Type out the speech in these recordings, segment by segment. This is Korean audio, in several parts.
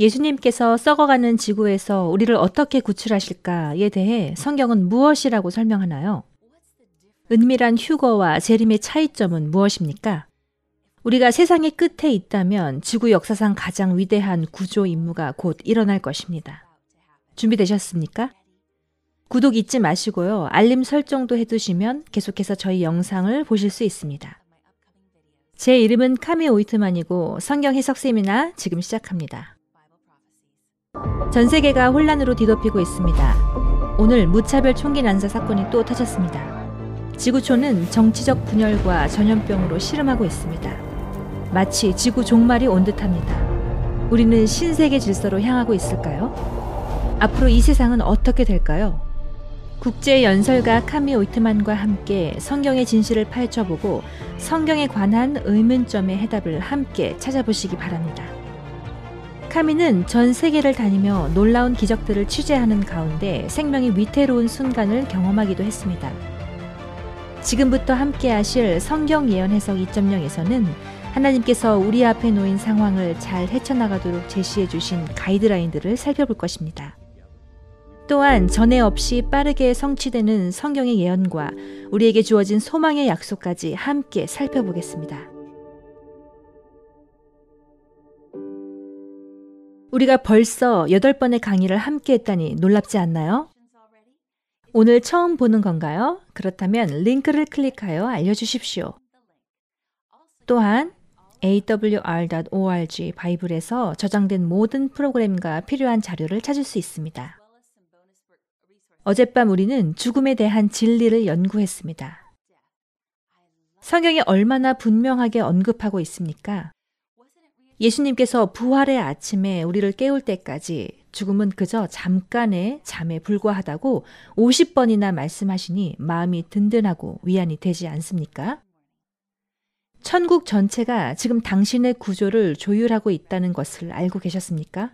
예수님께서 썩어가는 지구에서 우리를 어떻게 구출하실까에 대해 성경은 무엇이라고 설명하나요? 은밀한 휴거와 재림의 차이점은 무엇입니까? 우리가 세상의 끝에 있다면 지구 역사상 가장 위대한 구조 임무가 곧 일어날 것입니다. 준비되셨습니까? 구독 잊지 마시고요. 알림 설정도 해두시면 계속해서 저희 영상을 보실 수 있습니다. 제 이름은 카미 오이트만이고 성경 해석 세미나 지금 시작합니다. 전 세계가 혼란으로 뒤덮이고 있습니다. 오늘 무차별 총기 난사 사건이 또 터졌습니다. 지구촌은 정치적 분열과 전염병으로 씨름하고 있습니다. 마치 지구 종말이 온 듯합니다. 우리는 신세계 질서로 향하고 있을까요? 앞으로 이 세상은 어떻게 될까요? 국제 연설가 카미 오이트만과 함께 성경의 진실을 파헤쳐보고 성경에 관한 의문점의 해답을 함께 찾아보시기 바랍니다. 카미는 전 세계를 다니며 놀라운 기적들을 취재하는 가운데 생명이 위태로운 순간을 경험하기도 했습니다. 지금부터 함께 하실 성경 예언 해석 2.0에서는 하나님께서 우리 앞에 놓인 상황을 잘 헤쳐나가도록 제시해 주신 가이드라인들을 살펴볼 것입니다. 또한 전에 없이 빠르게 성취되는 성경의 예언과 우리에게 주어진 소망의 약속까지 함께 살펴보겠습니다. 우리가 벌써 여덟 번의 강의를 함께 했다니 놀랍지 않나요? 오늘 처음 보는 건가요? 그렇다면 링크를 클릭하여 알려주십시오. 또한 awr.org 바이블에서 저장된 모든 프로그램과 필요한 자료를 찾을 수 있습니다. 어젯밤 우리는 죽음에 대한 진리를 연구했습니다. 성경이 얼마나 분명하게 언급하고 있습니까? 예수님께서 부활의 아침에 우리를 깨울 때까지 죽음은 그저 잠깐의 잠에 불과하다고 50번이나 말씀하시니 마음이 든든하고 위안이 되지 않습니까? 천국 전체가 지금 당신의 구조를 조율하고 있다는 것을 알고 계셨습니까?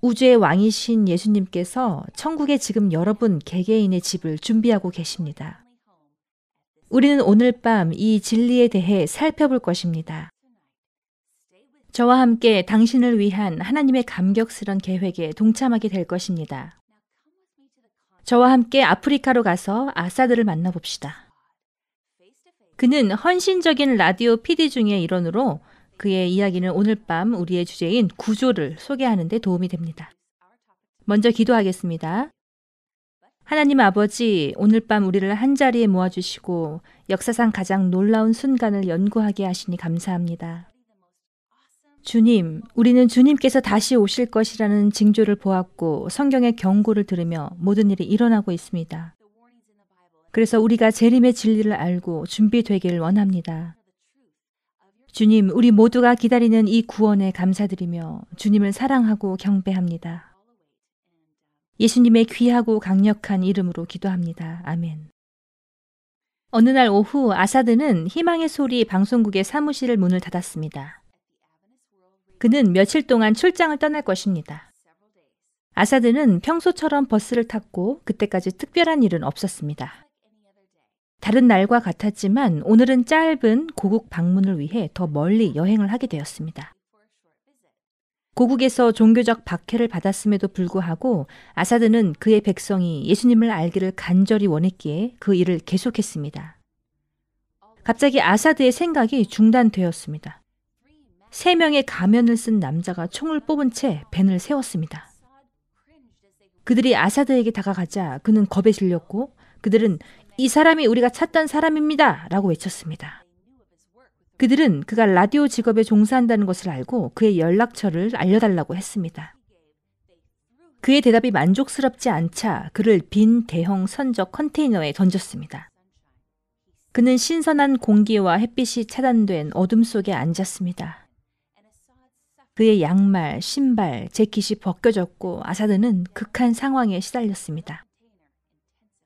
우주의 왕이신 예수님께서 천국에 지금 여러분 개개인의 집을 준비하고 계십니다. 우리는 오늘 밤 이 진리에 대해 살펴볼 것입니다. 저와 함께 당신을 위한 하나님의 감격스런 계획에 동참하게 될 것입니다. 저와 함께 아프리카로 가서 아사드를 만나봅시다. 그는 헌신적인 라디오 PD 중의 일원으로 그의 이야기는 오늘 밤 우리의 주제인 구조를 소개하는 데 도움이 됩니다. 먼저 기도하겠습니다. 하나님 아버지, 오늘 밤 우리를 한 자리에 모아주시고 역사상 가장 놀라운 순간을 연구하게 하시니 감사합니다. 주님, 우리는 주님께서 다시 오실 것이라는 징조를 보았고 성경의 경고를 들으며 모든 일이 일어나고 있습니다. 그래서 우리가 재림의 진리를 알고 준비되기를 원합니다. 주님, 우리 모두가 기다리는 이 구원에 감사드리며 주님을 사랑하고 경배합니다. 예수님의 귀하고 강력한 이름으로 기도합니다. 아멘. 어느 날 오후 아사드는 희망의 소리 방송국의 사무실을 문을 닫았습니다. 그는 며칠 동안 출장을 떠날 것입니다. 아사드는 평소처럼 버스를 탔고 그때까지 특별한 일은 없었습니다. 다른 날과 같았지만 오늘은 짧은 고국 방문을 위해 더 멀리 여행을 하게 되었습니다. 고국에서 종교적 박해를 받았음에도 불구하고 아사드는 그의 백성이 예수님을 알기를 간절히 원했기에 그 일을 계속했습니다. 갑자기 아사드의 생각이 중단되었습니다. 세 명의 가면을 쓴 남자가 총을 뽑은 채 벤을 세웠습니다. 그들이 아사드에게 다가가자 그는 겁에 질렸고 그들은 이 사람이 우리가 찾던 사람입니다. 라고 외쳤습니다. 그들은 그가 라디오 직업에 종사한다는 것을 알고 그의 연락처를 알려달라고 했습니다. 그의 대답이 만족스럽지 않자 그를 빈 대형 선적 컨테이너에 던졌습니다. 그는 신선한 공기와 햇빛이 차단된 어둠 속에 앉았습니다. 그의 양말, 신발, 재킷이 벗겨졌고 아사드는 극한 상황에 시달렸습니다.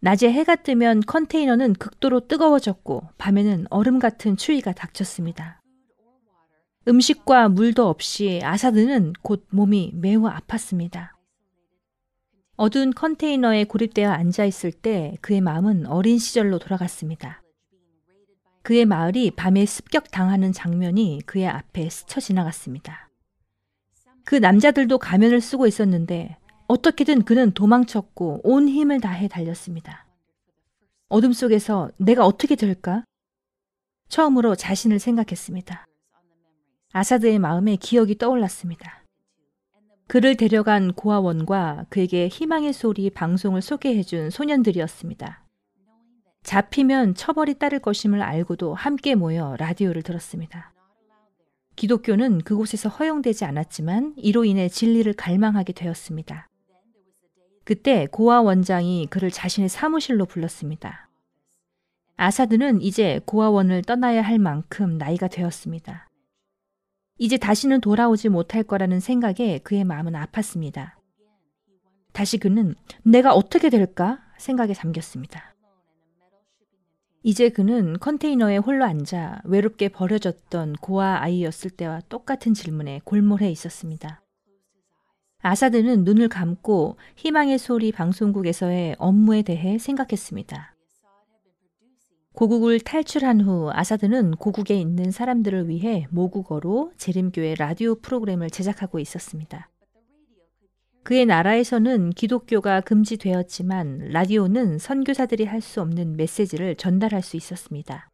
낮에 해가 뜨면 컨테이너는 극도로 뜨거워졌고 밤에는 얼음 같은 추위가 닥쳤습니다. 음식과 물도 없이 아사드는 곧 몸이 매우 아팠습니다. 어두운 컨테이너에 고립되어 앉아 있을 때 그의 마음은 어린 시절로 돌아갔습니다. 그의 마을이 밤에 습격당하는 장면이 그의 앞에 스쳐 지나갔습니다. 그 남자들도 가면을 쓰고 있었는데 어떻게든 그는 도망쳤고 온 힘을 다해 달렸습니다. 어둠 속에서 내가 어떻게 될까? 처음으로 자신을 생각했습니다. 아사드의 마음에 기억이 떠올랐습니다. 그를 데려간 고아원과 그에게 희망의 소리 방송을 소개해준 소년들이었습니다. 잡히면 처벌이 따를 것임을 알고도 함께 모여 라디오를 들었습니다. 기독교는 그곳에서 허용되지 않았지만 이로 인해 진리를 갈망하게 되었습니다. 그때 고아 원장이 그를 자신의 사무실로 불렀습니다. 아사드는 이제 고아원을 떠나야 할 만큼 나이가 되었습니다. 이제 다시는 돌아오지 못할 거라는 생각에 그의 마음은 아팠습니다. 다시 그는 내가 어떻게 될까 생각에 잠겼습니다. 이제 그는 컨테이너에 홀로 앉아 외롭게 버려졌던 고아 아이였을 때와 똑같은 질문에 골몰해 있었습니다. 아사드는 눈을 감고 희망의 소리 방송국에서의 업무에 대해 생각했습니다. 고국을 탈출한 후 아사드는 고국에 있는 사람들을 위해 모국어로 재림교회 라디오 프로그램을 제작하고 있었습니다. 그의 나라에서는 기독교가 금지되었지만 라디오는 선교사들이 할 수 없는 메시지를 전달할 수 있었습니다.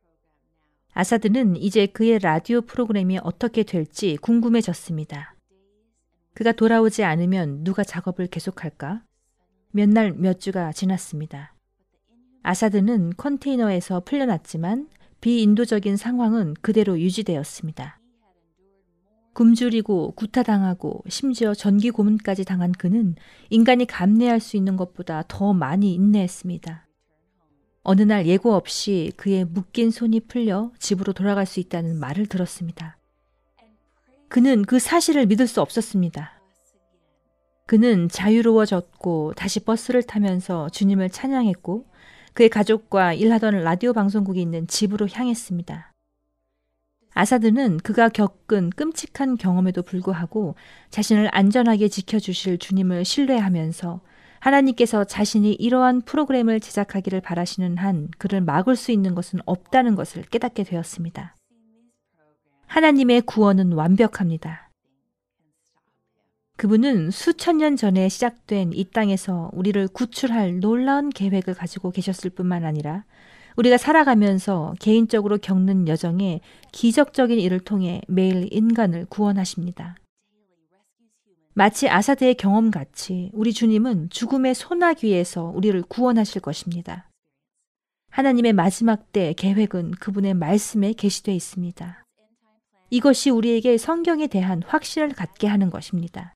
아사드는 이제 그의 라디오 프로그램이 어떻게 될지 궁금해졌습니다. 그가 돌아오지 않으면 누가 작업을 계속할까? 몇 날 몇 주가 지났습니다. 아사드는 컨테이너에서 풀려났지만 비인도적인 상황은 그대로 유지되었습니다. 굶주리고 구타당하고 심지어 전기 고문까지 당한 그는 인간이 감내할 수 있는 것보다 더 많이 인내했습니다. 어느 날 예고 없이 그의 묶인 손이 풀려 집으로 돌아갈 수 있다는 말을 들었습니다. 그는 그 사실을 믿을 수 없었습니다. 그는 자유로워졌고 다시 버스를 타면서 주님을 찬양했고 그의 가족과 일하던 라디오 방송국이 있는 집으로 향했습니다. 아사드는 그가 겪은 끔찍한 경험에도 불구하고 자신을 안전하게 지켜주실 주님을 신뢰하면서 하나님께서 자신이 이러한 프로그램을 제작하기를 바라시는 한 그를 막을 수 있는 것은 없다는 것을 깨닫게 되었습니다. 하나님의 구원은 완벽합니다. 그분은 수천 년 전에 시작된 이 땅에서 우리를 구출할 놀라운 계획을 가지고 계셨을 뿐만 아니라 우리가 살아가면서 개인적으로 겪는 여정에 기적적인 일을 통해 매일 인간을 구원하십니다. 마치 아사드의 경험같이 우리 주님은 죽음의 소나귀에서 우리를 구원하실 것입니다. 하나님의 마지막 때 계획은 그분의 말씀에 게시되어 있습니다. 이것이 우리에게 성경에 대한 확신을 갖게 하는 것입니다.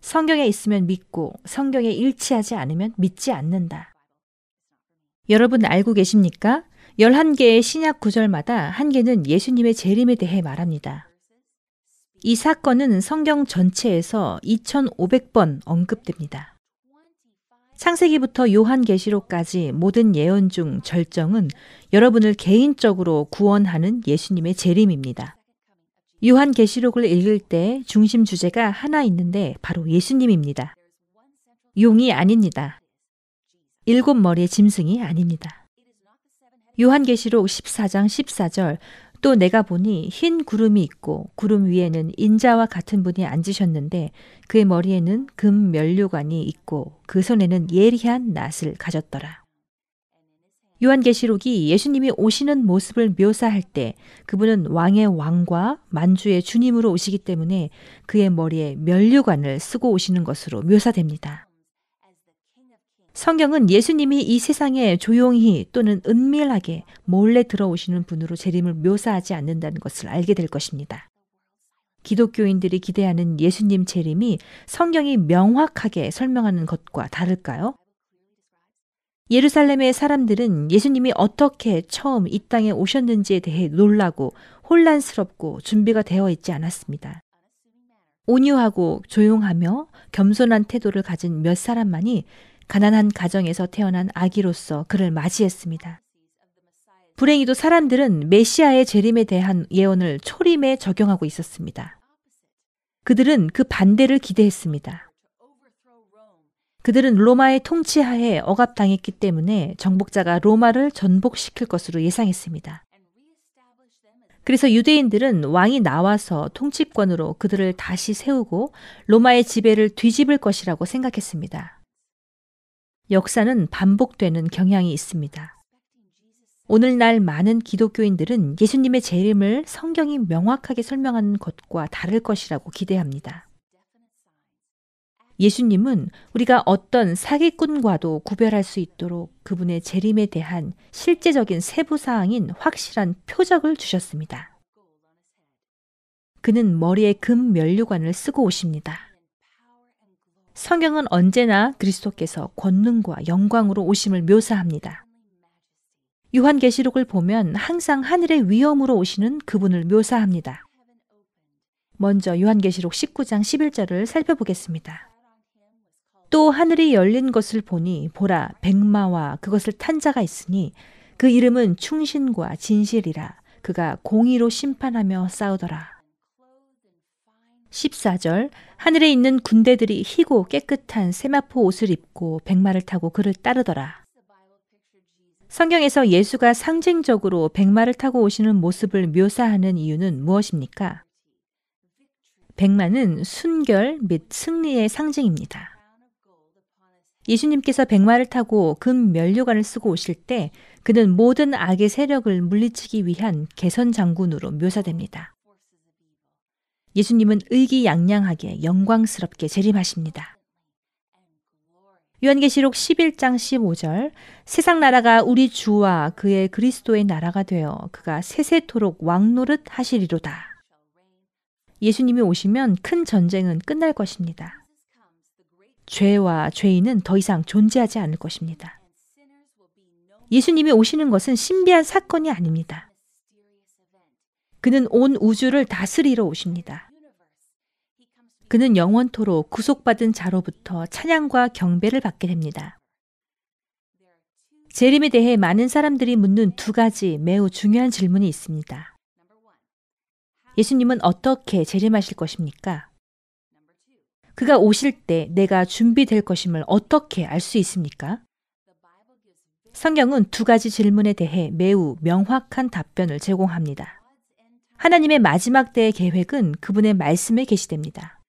성경에 있으면 믿고 성경에 일치하지 않으면 믿지 않는다. 여러분 알고 계십니까? 11개의 신약 구절마다 한 개는 예수님의 재림에 대해 말합니다. 이 사건은 성경 전체에서 2500번 언급됩니다. 창세기부터 요한계시록까지 모든 예언 중 절정은 여러분을 개인적으로 구원하는 예수님의 재림입니다. 요한계시록을 읽을 때 중심 주제가 하나 있는데 바로 예수님입니다. 용이 아닙니다. 일곱 머리의 짐승이 아닙니다. 요한계시록 14장 14절 또 내가 보니 흰 구름이 있고 구름 위에는 인자와 같은 분이 앉으셨는데 그의 머리에는 금 면류관이 있고 그 손에는 예리한 낫을 가졌더라. 요한계시록이 예수님이 오시는 모습을 묘사할 때 그분은 왕의 왕과 만주의 주님으로 오시기 때문에 그의 머리에 면류관을 쓰고 오시는 것으로 묘사됩니다. 성경은 예수님이 이 세상에 조용히 또는 은밀하게 몰래 들어오시는 분으로 재림을 묘사하지 않는다는 것을 알게 될 것입니다. 기독교인들이 기대하는 예수님 재림이 성경이 명확하게 설명하는 것과 다를까요? 예루살렘의 사람들은 예수님이 어떻게 처음 이 땅에 오셨는지에 대해 놀라고 혼란스럽고 준비가 되어 있지 않았습니다. 온유하고 조용하며 겸손한 태도를 가진 몇 사람만이 가난한 가정에서 태어난 아기로서 그를 맞이했습니다. 불행히도 사람들은 메시아의 재림에 대한 예언을 초림에 적용하고 있었습니다. 그들은 그 반대를 기대했습니다. 그들은 로마의 통치하에 억압당했기 때문에 정복자가 로마를 전복시킬 것으로 예상했습니다. 그래서 유대인들은 왕이 나와서 통치권으로 그들을 다시 세우고 로마의 지배를 뒤집을 것이라고 생각했습니다. 역사는 반복되는 경향이 있습니다. 오늘날 많은 기독교인들은 예수님의 재림을 성경이 명확하게 설명하는 것과 다를 것이라고 기대합니다. 예수님은 우리가 어떤 사기꾼과도 구별할 수 있도록 그분의 재림에 대한 실제적인 세부 사항인 확실한 표적을 주셨습니다. 그는 머리에 금 면류관을 쓰고 오십니다. 성경은 언제나 그리스도께서 권능과 영광으로 오심을 묘사합니다. 요한계시록을 보면 항상 하늘의 위엄으로 오시는 그분을 묘사합니다. 먼저 요한계시록 19장 11절을 살펴보겠습니다. 또 하늘이 열린 것을 보니 보라 백마와 그것을 탄 자가 있으니 그 이름은 충신과 진실이라 그가 공의로 심판하며 싸우더라. 14절 하늘에 있는 군대들이 희고 깨끗한 세마포 옷을 입고 백마를 타고 그를 따르더라. 성경에서 예수가 상징적으로 백마를 타고 오시는 모습을 묘사하는 이유는 무엇입니까? 백마는 순결 및 승리의 상징입니다. 예수님께서 백마를 타고 금 면류관을 쓰고 오실 때 그는 모든 악의 세력을 물리치기 위한 개선 장군으로 묘사됩니다. 예수님은 의기양양하게 영광스럽게 재림하십니다. 요한계시록 11장 15절 세상 나라가 우리 주와 그의 그리스도의 나라가 되어 그가 세세토록 왕노릇 하시리로다. 예수님이 오시면 큰 전쟁은 끝날 것입니다. 죄와 죄인은 더 이상 존재하지 않을 것입니다. 예수님이 오시는 것은 신비한 사건이 아닙니다. 그는 온 우주를 다스리러 오십니다. 그는 영원토록 구속받은 자로부터 찬양과 경배를 받게 됩니다. 재림에 대해 많은 사람들이 묻는 두 가지 매우 중요한 질문이 있습니다. 예수님은 어떻게 재림하실 것입니까? 그가 오실 때 내가 준비될 것임을 어떻게 알 수 있습니까? 성경은 두 가지 질문에 대해 매우 명확한 답변을 제공합니다. 하나님의 마지막 때의 계획은 그분의 말씀에 게시됩니다.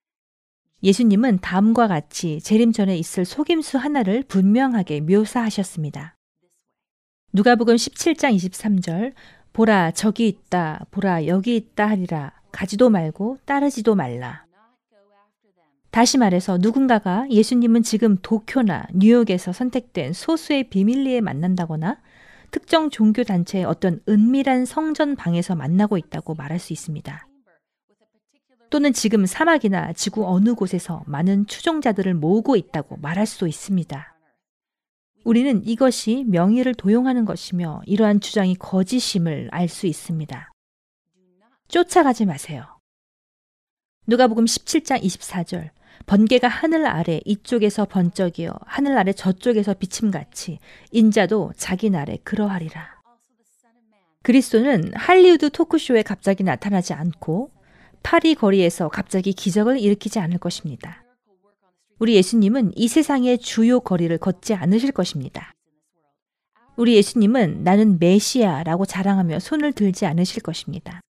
예수님은 다음과 같이 재림 전에 있을 속임수 하나를 분명하게 묘사하셨습니다. 누가복음 17장 23절 보라 저기 있다 보라 여기 있다 하리라 가지도 말고 따르지도 말라. 다시 말해서 누군가가 예수님은 지금 도쿄나 뉴욕에서 선택된 소수의 비밀리에 만난다거나 특정 종교 단체의 어떤 은밀한 성전 방에서 만나고 있다고 말할 수 있습니다. 또는 지금 사막이나 지구 어느 곳에서 많은 추종자들을 모으고 있다고 말할 수도 있습니다. 우리는 이것이 명의를 도용하는 것이며 이러한 주장이 거짓임을 알 수 있습니다. 쫓아가지 마세요. 누가복음 17장 24절 번개가 하늘 아래 이쪽에서 번쩍이어 하늘 아래 저쪽에서 비침같이 인자도 자기 날에 그러하리라. 그리스도는 할리우드 토크쇼에 갑자기 나타나지 않고 파리 거리에서 갑자기 기적을 일으키지 않을 것입니다. 우리 예수님은 이 세상의 주요 거리를 걷지 않으실 것입니다. 우리 예수님은 나는 메시아라고 자랑하며 손을 들지 않으실 것입니다.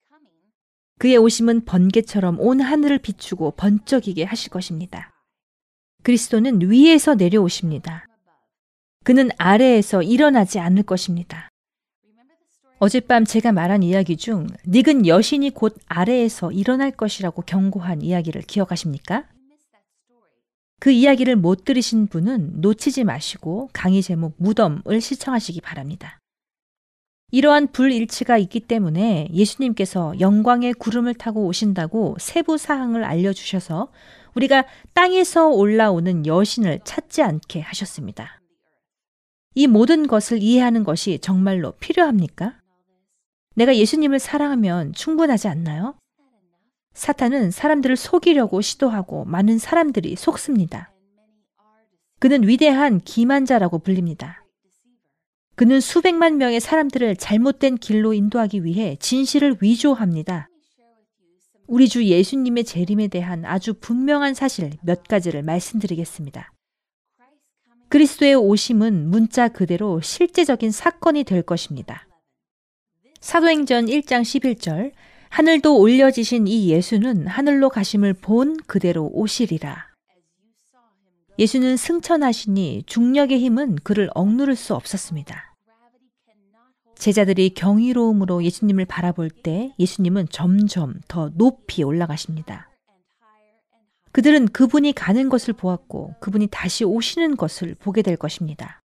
그의 오심은 번개처럼 온 하늘을 비추고 번쩍이게 하실 것입니다. 그리스도는 위에서 내려오십니다. 그는 아래에서 일어나지 않을 것입니다. 어젯밤 제가 말한 이야기 중 닉은 여신이 곧 아래에서 일어날 것이라고 경고한 이야기를 기억하십니까? 그 이야기를 못 들으신 분은 놓치지 마시고 강의 제목 무덤을 시청하시기 바랍니다. 이러한 불일치가 있기 때문에 예수님께서 영광의 구름을 타고 오신다고 세부 사항을 알려주셔서 우리가 땅에서 올라오는 여신을 찾지 않게 하셨습니다. 이 모든 것을 이해하는 것이 정말로 필요합니까? 내가 예수님을 사랑하면 충분하지 않나요? 사탄은 사람들을 속이려고 시도하고 많은 사람들이 속습니다. 그는 위대한 기만자라고 불립니다. 그는 수백만 명의 사람들을 잘못된 길로 인도하기 위해 진실을 위조합니다. 우리 주 예수님의 재림에 대한 아주 분명한 사실 몇 가지를 말씀드리겠습니다. 그리스도의 오심은 문자 그대로 실제적인 사건이 될 것입니다. 사도행전 1장 11절 하늘도 올려지신 이 예수는 하늘로 가심을 본 그대로 오시리라. 예수는 승천하시니 중력의 힘은 그를 억누를 수 없었습니다. 제자들이 경이로움으로 예수님을 바라볼 때 예수님은 점점 더 높이 올라가십니다. 그들은 그분이 가는 것을 보았고 그분이 다시 오시는 것을 보게 될 것입니다.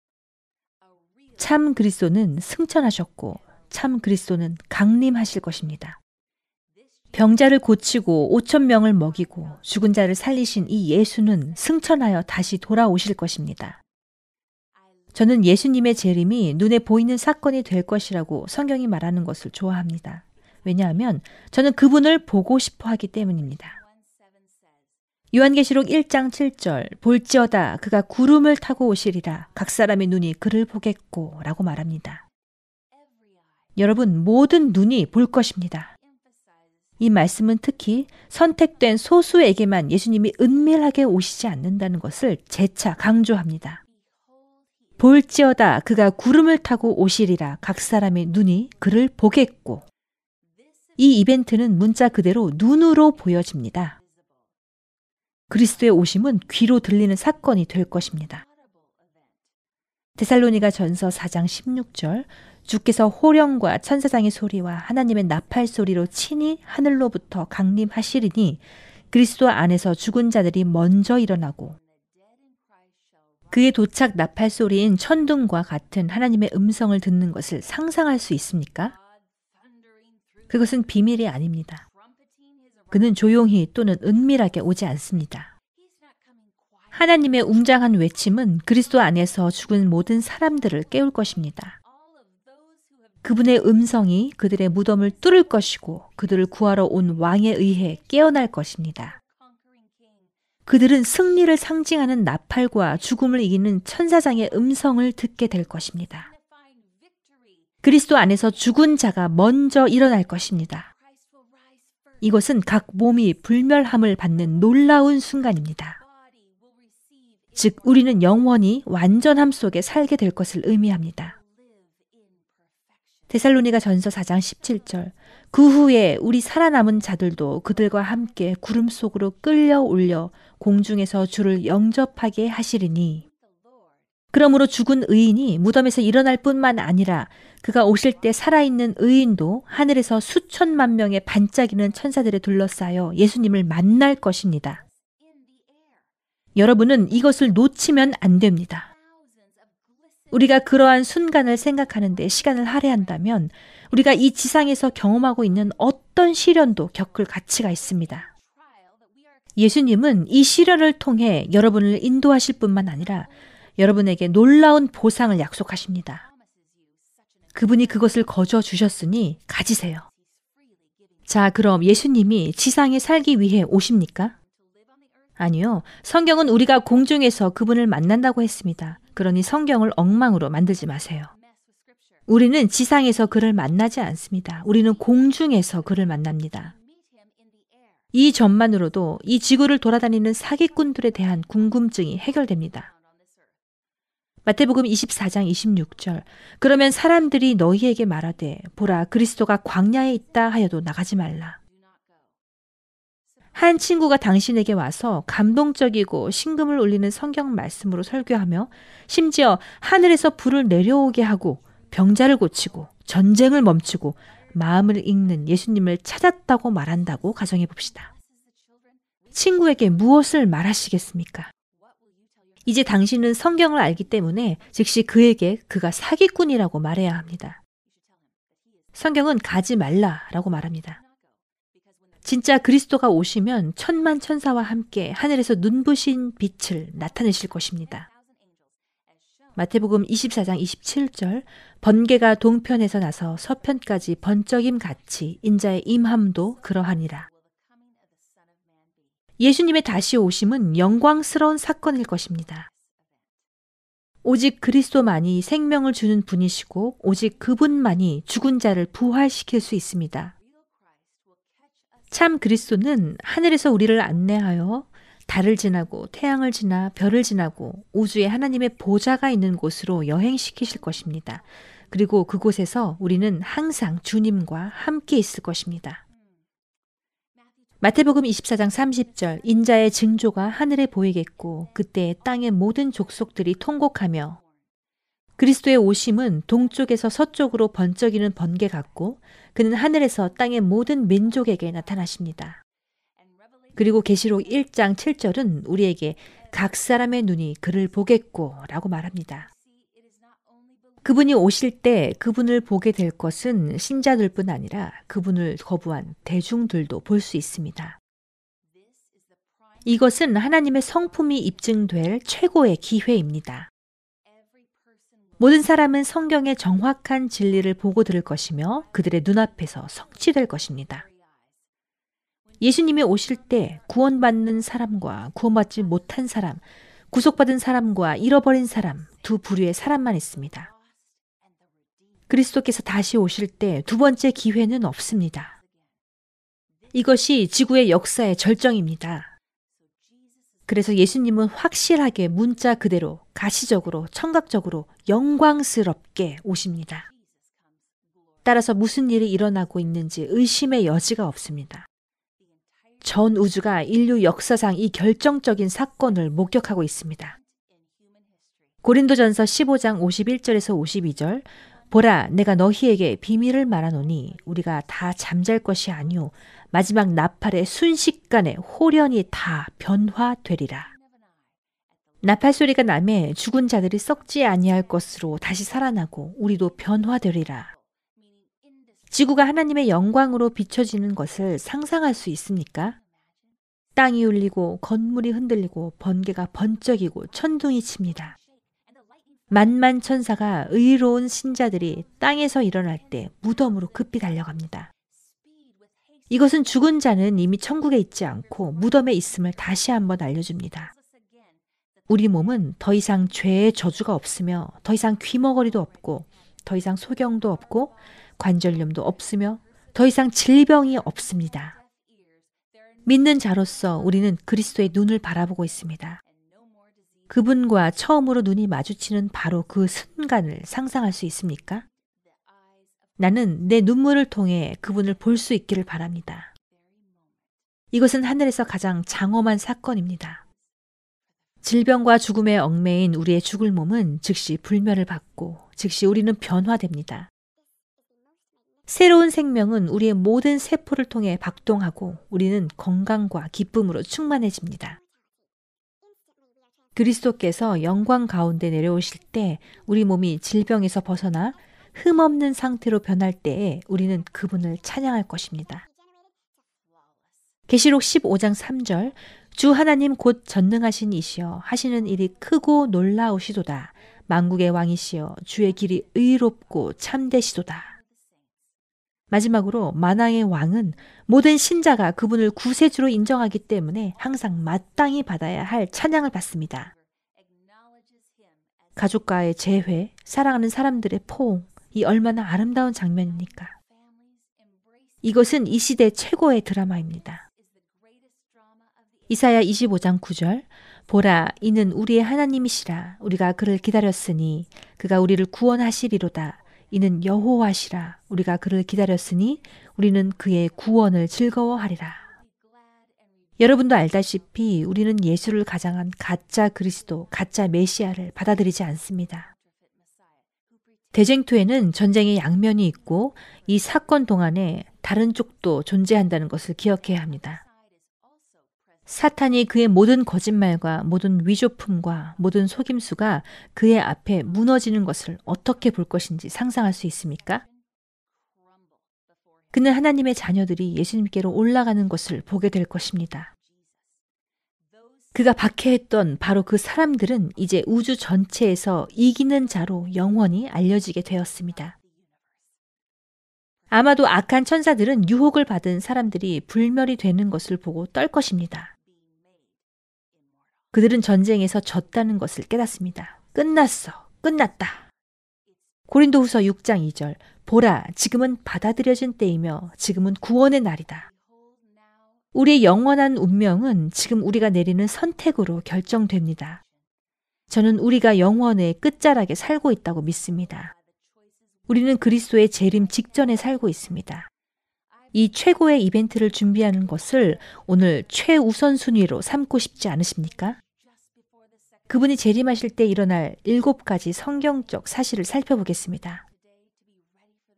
참 그리스도는 승천하셨고 참 그리스도는 강림하실 것입니다. 병자를 고치고 5천 명을 먹이고 죽은 자를 살리신 이 예수는 승천하여 다시 돌아오실 것입니다. 저는 예수님의 재림이 눈에 보이는 사건이 될 것이라고 성경이 말하는 것을 좋아합니다. 왜냐하면 저는 그분을 보고 싶어 하기 때문입니다. 요한계시록 1장 7절 볼지어다 그가 구름을 타고 오시리라 각 사람의 눈이 그를 보겠고 라고 말합니다. 여러분 모든 눈이 볼 것입니다. 이 말씀은 특히 선택된 소수에게만 예수님이 은밀하게 오시지 않는다는 것을 재차 강조합니다. 볼지어다 그가 구름을 타고 오시리라 각 사람의 눈이 그를 보겠고 이 이벤트는 문자 그대로 눈으로 보여집니다. 그리스도의 오심은 귀로 들리는 사건이 될 것입니다. 데살로니가 전서 4장 16절 주께서 호령과 천사장의 소리와 하나님의 나팔 소리로 친히 하늘로부터 강림하시리니 그리스도 안에서 죽은 자들이 먼저 일어나고 그의 도착 나팔 소리인 천둥과 같은 하나님의 음성을 듣는 것을 상상할 수 있습니까? 그것은 비밀이 아닙니다. 그는 조용히 또는 은밀하게 오지 않습니다. 하나님의 웅장한 외침은 그리스도 안에서 죽은 모든 사람들을 깨울 것입니다. 그분의 음성이 그들의 무덤을 뚫을 것이고 그들을 구하러 온 왕에 의해 깨어날 것입니다. 그들은 승리를 상징하는 나팔과 죽음을 이기는 천사장의 음성을 듣게 될 것입니다. 그리스도 안에서 죽은 자가 먼저 일어날 것입니다. 이것은 각 몸이 불멸함을 받는 놀라운 순간입니다. 즉, 우리는 영원히 완전함 속에 살게 될 것을 의미합니다. 데살로니가 전서 4장 17절. 그 후에 우리 살아남은 자들도 그들과 함께 구름 속으로 끌려 올려 공중에서 주를 영접하게 하시리니 그러므로 죽은 의인이 무덤에서 일어날 뿐만 아니라 그가 오실 때 살아있는 의인도 하늘에서 수천만 명의 반짝이는 천사들에 둘러싸여 예수님을 만날 것입니다. 여러분은 이것을 놓치면 안 됩니다. 우리가 그러한 순간을 생각하는데 시간을 할애한다면 우리가 이 지상에서 경험하고 있는 어떤 시련도 겪을 가치가 있습니다. 예수님은 이 시련을 통해 여러분을 인도하실 뿐만 아니라 여러분에게 놀라운 보상을 약속하십니다. 그분이 그것을 거저 주셨으니 가지세요. 자, 그럼 예수님이 지상에 살기 위해 오십니까? 아니요. 성경은 우리가 공중에서 그분을 만난다고 했습니다. 그러니 성경을 엉망으로 만들지 마세요. 우리는 지상에서 그를 만나지 않습니다. 우리는 공중에서 그를 만납니다. 이 점만으로도 이 지구를 돌아다니는 사기꾼들에 대한 궁금증이 해결됩니다. 마태복음 24장 26절. 그러면 사람들이 너희에게 말하되 보라 그리스도가 광야에 있다 하여도 나가지 말라. 한 친구가 당신에게 와서 감동적이고 신금을 울리는 성경 말씀으로 설교하며 심지어 하늘에서 불을 내려오게 하고 병자를 고치고 전쟁을 멈추고 마음을 읽는 예수님을 찾았다고 말한다고 가정해 봅시다. 친구에게 무엇을 말하시겠습니까? 이제 당신은 성경을 알기 때문에 즉시 그에게 그가 사기꾼이라고 말해야 합니다. 성경은 가지 말라라고 말합니다. 진짜 그리스도가 오시면 천만 천사와 함께 하늘에서 눈부신 빛을 나타내실 것입니다. 마태복음 24장 27절 번개가 동편에서 나서 서편까지 번쩍임 같이 인자의 임함도 그러하니라. 예수님의 다시 오심은 영광스러운 사건일 것입니다. 오직 그리스도만이 생명을 주는 분이시고 오직 그분만이 죽은 자를 부활시킬 수 있습니다. 참 그리스도는 하늘에서 우리를 안내하여 달을 지나고 태양을 지나 별을 지나고 우주에 하나님의 보좌가 있는 곳으로 여행시키실 것입니다. 그리고 그곳에서 우리는 항상 주님과 함께 있을 것입니다. 마태복음 24장 30절 인자의 징조가 하늘에 보이겠고 그때 땅의 모든 족속들이 통곡하며 그리스도의 오심은 동쪽에서 서쪽으로 번쩍이는 번개 같고 그는 하늘에서 땅의 모든 민족에게 나타나십니다. 그리고 계시록 1장 7절은 우리에게 각 사람의 눈이 그를 보겠고 라고 말합니다. 그분이 오실 때 그분을 보게 될 것은 신자들 뿐 아니라 그분을 거부한 대중들도 볼 수 있습니다. 이것은 하나님의 성품이 입증될 최고의 기회입니다. 모든 사람은 성경의 정확한 진리를 보고 들을 것이며 그들의 눈앞에서 성취될 것입니다. 예수님이 오실 때 구원받는 사람과 구원받지 못한 사람, 구속받은 사람과 잃어버린 사람 두 부류의 사람만 있습니다. 그리스도께서 다시 오실 때 두 번째 기회는 없습니다. 이것이 지구의 역사의 절정입니다. 그래서 예수님은 확실하게 문자 그대로 가시적으로 청각적으로 영광스럽게 오십니다. 따라서 무슨 일이 일어나고 있는지 의심의 여지가 없습니다. 전 우주가 인류 역사상 이 결정적인 사건을 목격하고 있습니다. 고린도전서 15장 51절에서 52절 보라 내가 너희에게 비밀을 말하노니 우리가 다 잠잘 것이 아니오 마지막 나팔의 순식간에 홀연히 다 변화되리라. 나팔 소리가 남에 죽은 자들이 썩지 아니할 것으로 다시 살아나고 우리도 변화되리라. 지구가 하나님의 영광으로 비춰지는 것을 상상할 수 있습니까? 땅이 울리고 건물이 흔들리고 번개가 번쩍이고 천둥이 칩니다. 만만 천사가 의로운 신자들이 땅에서 일어날 때 무덤으로 급히 달려갑니다. 이것은 죽은 자는 이미 천국에 있지 않고 무덤에 있음을 다시 한번 알려줍니다. 우리 몸은 더 이상 죄의 저주가 없으며 더 이상 귀머거리도 없고 더 이상 소경도 없고 관절염도 없으며 더 이상 질병이 없습니다. 믿는 자로서 우리는 그리스도의 눈을 바라보고 있습니다. 그분과 처음으로 눈이 마주치는 바로 그 순간을 상상할 수 있습니까? 나는 내 눈물을 통해 그분을 볼 수 있기를 바랍니다. 이것은 하늘에서 가장 장엄한 사건입니다. 질병과 죽음에 얽매인 우리의 죽을 몸은 즉시 불멸을 받고 즉시 우리는 변화됩니다. 새로운 생명은 우리의 모든 세포를 통해 박동하고 우리는 건강과 기쁨으로 충만해집니다. 그리스도께서 영광 가운데 내려오실 때 우리 몸이 질병에서 벗어나 흠없는 상태로 변할 때에 우리는 그분을 찬양할 것입니다. 계시록 15장 3절 주 하나님 곧 전능하신 이시여 하시는 일이 크고 놀라우시도다. 만국의 왕이시여 주의 길이 의롭고 참되시도다. 마지막으로 만왕의 왕은 모든 신자가 그분을 구세주로 인정하기 때문에 항상 마땅히 받아야 할 찬양을 받습니다. 가족과의 재회, 사랑하는 사람들의 포옹, 이 얼마나 아름다운 장면입니까? 이것은 이 시대 최고의 드라마입니다. 이사야 25장 9절 보라 이는 우리의 하나님이시라 우리가 그를 기다렸으니 그가 우리를 구원하시리로다 이는 여호와시라 우리가 그를 기다렸으니 우리는 그의 구원을 즐거워하리라. 여러분도 알다시피 우리는 예수를 가장한 가짜 그리스도, 가짜 메시아를 받아들이지 않습니다. 대쟁투에는 전쟁의 양면이 있고 이 사건 동안에 다른 쪽도 존재한다는 것을 기억해야 합니다. 사탄이 그의 모든 거짓말과 모든 위조품과 모든 속임수가 그의 앞에 무너지는 것을 어떻게 볼 것인지 상상할 수 있습니까? 그는 하나님의 자녀들이 예수님께로 올라가는 것을 보게 될 것입니다. 그가 박해했던 바로 그 사람들은 이제 우주 전체에서 이기는 자로 영원히 알려지게 되었습니다. 아마도 악한 천사들은 유혹을 받은 사람들이 불멸이 되는 것을 보고 떨 것입니다. 그들은 전쟁에서 졌다는 것을 깨닫습니다. 끝났어. 끝났다. 고린도 후서 6장 2절. 보라, 지금은 받아들여진 때이며 지금은 구원의 날이다. 우리의 영원한 운명은 지금 우리가 내리는 선택으로 결정됩니다. 저는 우리가 영원의 끝자락에 살고 있다고 믿습니다. 우리는 그리스도의 재림 직전에 살고 있습니다. 이 최고의 이벤트를 준비하는 것을 오늘 최우선 순위로 삼고 싶지 않으십니까? 그분이 재림하실 때 일어날 일곱 가지 성경적 사실을 살펴보겠습니다.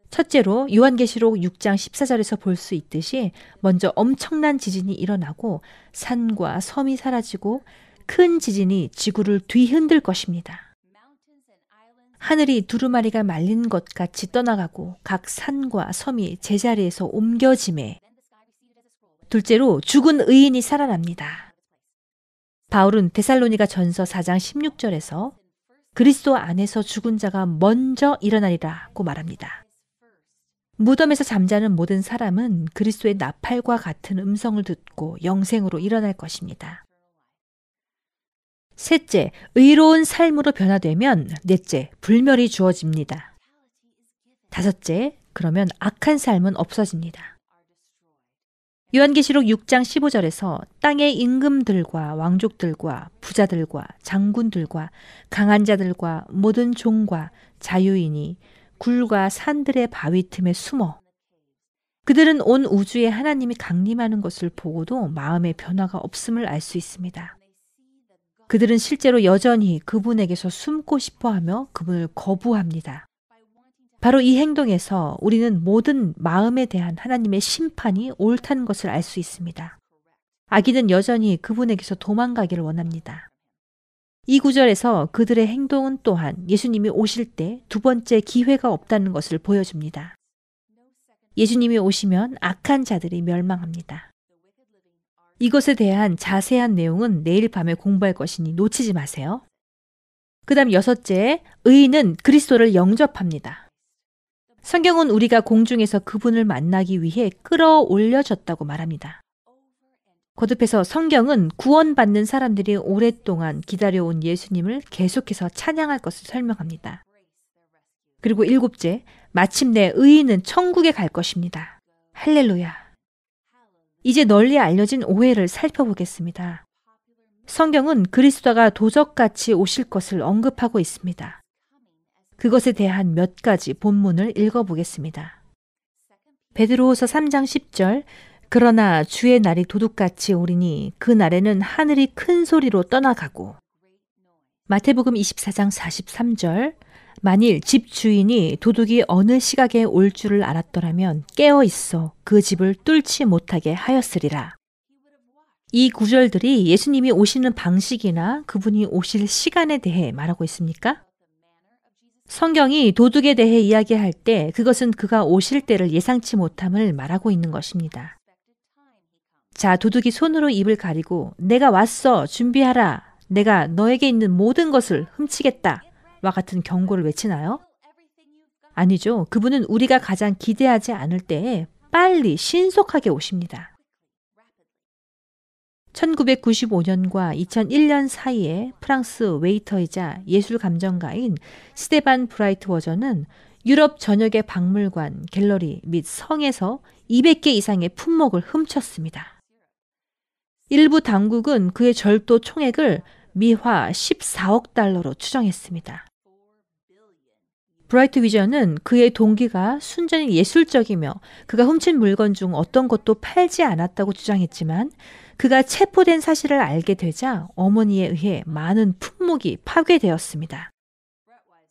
첫째로 요한계시록 6장 14절에서 볼 수 있듯이 먼저 엄청난 지진이 일어나고 산과 섬이 사라지고 큰 지진이 지구를 뒤흔들 것입니다. 하늘이 두루마리가 말린 것 같이 떠나가고 각 산과 섬이 제자리에서 옮겨짐에 둘째로 죽은 의인이 살아납니다. 바울은 데살로니가 전서 4장 16절에서 그리스도 안에서 죽은 자가 먼저 일어나리라고 말합니다. 무덤에서 잠자는 모든 사람은 그리스도의 나팔과 같은 음성을 듣고 영생으로 일어날 것입니다. 셋째, 의로운 삶으로 변화되면 넷째, 불멸이 주어집니다. 다섯째, 그러면 악한 삶은 없어집니다. 요한계시록 6장 15절에서 땅의 임금들과 왕족들과 부자들과 장군들과 강한 자들과 모든 종과 자유인이 굴과 산들의 바위 틈에 숨어 그들은 온 우주에 하나님이 강림하는 것을 보고도 마음의 변화가 없음을 알 수 있습니다. 그들은 실제로 여전히 그분에게서 숨고 싶어 하며 그분을 거부합니다. 바로 이 행동에서 우리는 모든 마음에 대한 하나님의 심판이 옳다는 것을 알 수 있습니다. 아기는 여전히 그분에게서 도망가기를 원합니다. 이 구절에서 그들의 행동은 또한 예수님이 오실 때 두 번째 기회가 없다는 것을 보여줍니다. 예수님이 오시면 악한 자들이 멸망합니다. 이것에 대한 자세한 내용은 내일 밤에 공부할 것이니 놓치지 마세요. 그 다음 여섯째, 의인은 그리스도를 영접합니다. 성경은 우리가 공중에서 그분을 만나기 위해 끌어올려졌다고 말합니다. 거듭해서 성경은 구원받는 사람들이 오랫동안 기다려온 예수님을 계속해서 찬양할 것을 설명합니다. 그리고 일곱째, 마침내 의인은 천국에 갈 것입니다. 할렐루야. 이제 널리 알려진 오해를 살펴보겠습니다. 성경은 그리스도가 도적같이 오실 것을 언급하고 있습니다. 그것에 대한 몇 가지 본문을 읽어보겠습니다. 베드로후서 3장 10절 그러나 주의 날이 도둑같이 오리니 그 날에는 하늘이 큰 소리로 떠나가고 마태복음 24장 43절 만일 집 주인이 도둑이 어느 시각에 올 줄을 알았더라면 깨어 있어 그 집을 뚫지 못하게 하였으리라. 이 구절들이 예수님이 오시는 방식이나 그분이 오실 시간에 대해 말하고 있습니까? 성경이 도둑에 대해 이야기할 때 그것은 그가 오실 때를 예상치 못함을 말하고 있는 것입니다. 자, 도둑이 손으로 입을 가리고 내가 왔어. 준비하라. 내가 너에게 있는 모든 것을 훔치겠다. 와 같은 경고를 외치나요? 아니죠. 그분은 우리가 가장 기대하지 않을 때에 빨리 신속하게 오십니다. 1995년과 2001년 사이에 프랑스 웨이터이자 예술 감정가인 스테반 브라이트 워저는 유럽 전역의 박물관, 갤러리 및 성에서 200개 이상의 품목을 훔쳤습니다. 일부 당국은 그의 절도 총액을 미화 14억 달러로 추정했습니다. 브라이트 위저는 그의 동기가 순전히 예술적이며 그가 훔친 물건 중 어떤 것도 팔지 않았다고 주장했지만 그가 체포된 사실을 알게 되자 어머니에 의해 많은 품목이 파괴되었습니다.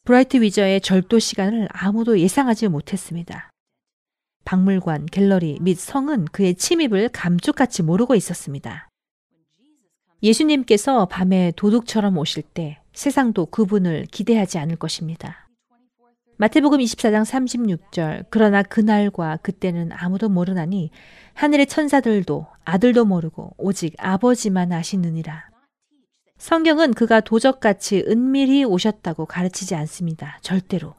브라이트 위저의 절도 시간을 아무도 예상하지 못했습니다. 박물관, 갤러리 및 성은 그의 침입을 감쪽같이 모르고 있었습니다. 예수님께서 밤에 도둑처럼 오실 때 세상도 그분을 기대하지 않을 것입니다. 마태복음 24장 36절 그러나 그날과 그때는 아무도 모르나니 하늘의 천사들도 아들도 모르고 오직 아버지만 아시느니라. 성경은 그가 도적같이 은밀히 오셨다고 가르치지 않습니다. 절대로.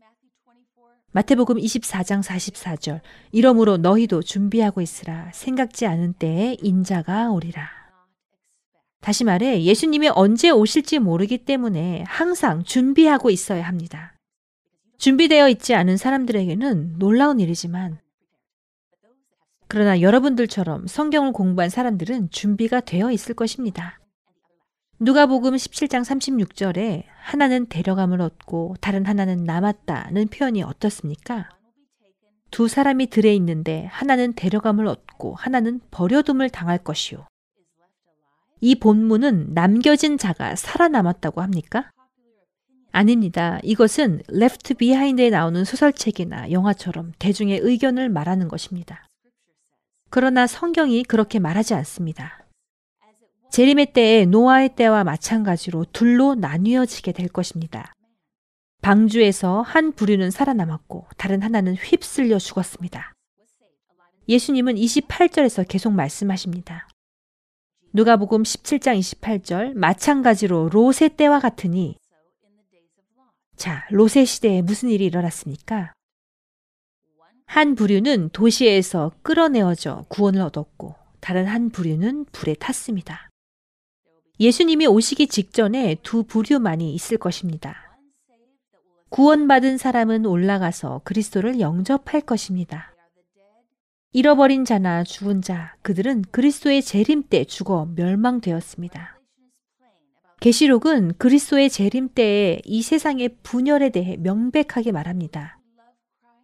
마태복음 24장 44절 이러므로 너희도 준비하고 있으라 생각지 않은 때에 인자가 오리라. 다시 말해 예수님이 언제 오실지 모르기 때문에 항상 준비하고 있어야 합니다. 준비되어 있지 않은 사람들에게는 놀라운 일이지만 그러나 여러분들처럼 성경을 공부한 사람들은 준비가 되어 있을 것입니다. 누가복음 17장 36절에 하나는 데려감을 얻고 다른 하나는 남았다는 표현이 어떻습니까? 두 사람이 들에 있는데 하나는 데려감을 얻고 하나는 버려둠을 당할 것이요. 이 본문은 남겨진 자가 살아남았다고 합니까? 아닙니다. 이것은 Left Behind에 나오는 소설책이나 영화처럼 대중의 의견을 말하는 것입니다. 그러나 성경이 그렇게 말하지 않습니다. 재림의 때에 노아의 때와 마찬가지로 둘로 나뉘어지게 될 것입니다. 방주에서 한 부류는 살아남았고 다른 하나는 휩쓸려 죽었습니다. 예수님은 28절에서 계속 말씀하십니다. 누가복음 17장 28절 마찬가지로 롯의 때와 같으니 자, 롯의 시대에 무슨 일이 일어났습니까? 한 부류는 도시에서 끌어내어져 구원을 얻었고 다른 한 부류는 불에 탔습니다. 예수님이 오시기 직전에 두 부류만이 있을 것입니다. 구원받은 사람은 올라가서 그리스도를 영접할 것입니다. 잃어버린 자나 죽은 자, 그들은 그리스도의 재림 때 죽어 멸망되었습니다. 계시록은 그리스도의 재림 때에 이 세상의 분열에 대해 명백하게 말합니다.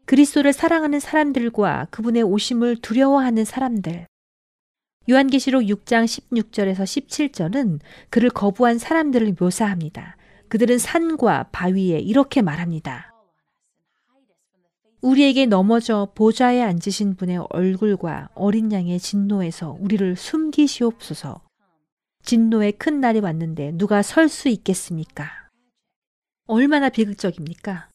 그리스도를 사랑하는 사람들과 그분의 오심을 두려워하는 사람들. 요한계시록 6장 16절에서 17절은 그를 거부한 사람들을 묘사합니다. 그들은 산과 바위에 이렇게 말합니다. 우리에게 넘어져 보좌에 앉으신 분의 얼굴과 어린 양의 진노에서 우리를 숨기시옵소서. 진노의 큰 날이 왔는데 누가 설 수 있겠습니까? 얼마나 비극적입니까?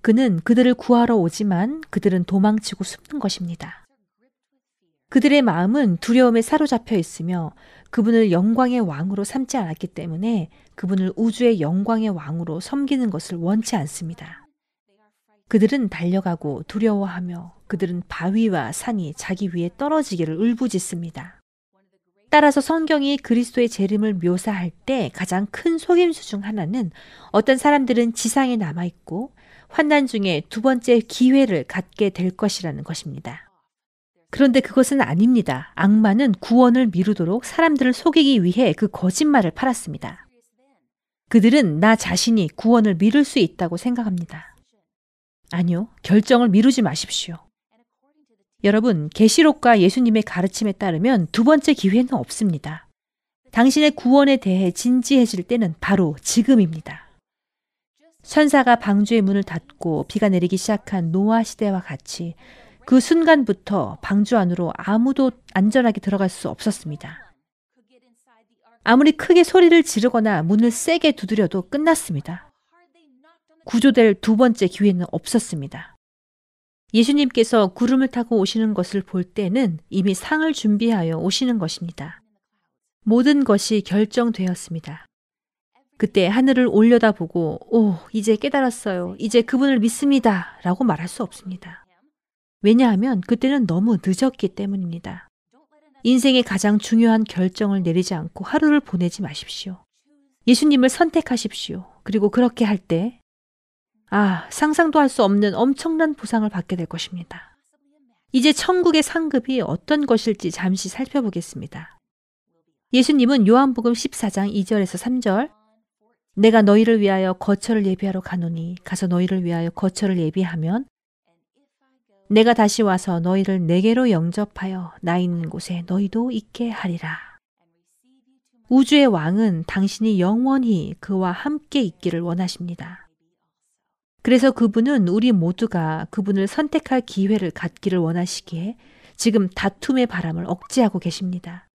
그는 그들을 구하러 오지만 그들은 도망치고 숨는 것입니다. 그들의 마음은 두려움에 사로잡혀 있으며 그분을 영광의 왕으로 삼지 않았기 때문에 그분을 우주의 영광의 왕으로 섬기는 것을 원치 않습니다. 그들은 달려가고 두려워하며 그들은 바위와 산이 자기 위에 떨어지기를 울부짖습니다. 따라서 성경이 그리스도의 재림을 묘사할 때 가장 큰 속임수 중 하나는 어떤 사람들은 지상에 남아 있고 환난 중에 두 번째 기회를 갖게 될 것이라는 것입니다. 그런데 그것은 아닙니다. 악마는 구원을 미루도록 사람들을 속이기 위해 그 거짓말을 팔았습니다. 그들은 나 자신이 구원을 미룰 수 있다고 생각합니다. 아니요, 결정을 미루지 마십시오. 여러분, 계시록과 예수님의 가르침에 따르면 두 번째 기회는 없습니다. 당신의 구원에 대해 진지해질 때는 바로 지금입니다. 천사가 방주의 문을 닫고 비가 내리기 시작한 노아 시대와 같이 그 순간부터 방주 안으로 아무도 안전하게 들어갈 수 없었습니다. 아무리 크게 소리를 지르거나 문을 세게 두드려도 끝났습니다. 구조될 두 번째 기회는 없었습니다. 예수님께서 구름을 타고 오시는 것을 볼 때는 이미 상을 준비하여 오시는 것입니다. 모든 것이 결정되었습니다. 그때 하늘을 올려다보고, 오, 이제 깨달았어요. 이제 그분을 믿습니다. 라고 말할 수 없습니다. 왜냐하면 그때는 너무 늦었기 때문입니다. 인생의 가장 중요한 결정을 내리지 않고 하루를 보내지 마십시오. 예수님을 선택하십시오. 그리고 그렇게 할 때 아, 상상도 할 수 없는 엄청난 보상을 받게 될 것입니다. 이제 천국의 상급이 어떤 것일지 잠시 살펴보겠습니다. 예수님은 요한복음 14장 2절에서 3절 내가 너희를 위하여 거처를 예비하러 가노니 가서 너희를 위하여 거처를 예비하면 내가 다시 와서 너희를 내게로 영접하여 나 있는 곳에 너희도 있게 하리라. 우주의 왕은 당신이 영원히 그와 함께 있기를 원하십니다. 그래서 그분은 우리 모두가 그분을 선택할 기회를 갖기를 원하시기에 지금 다툼의 바람을 억제하고 계십니다.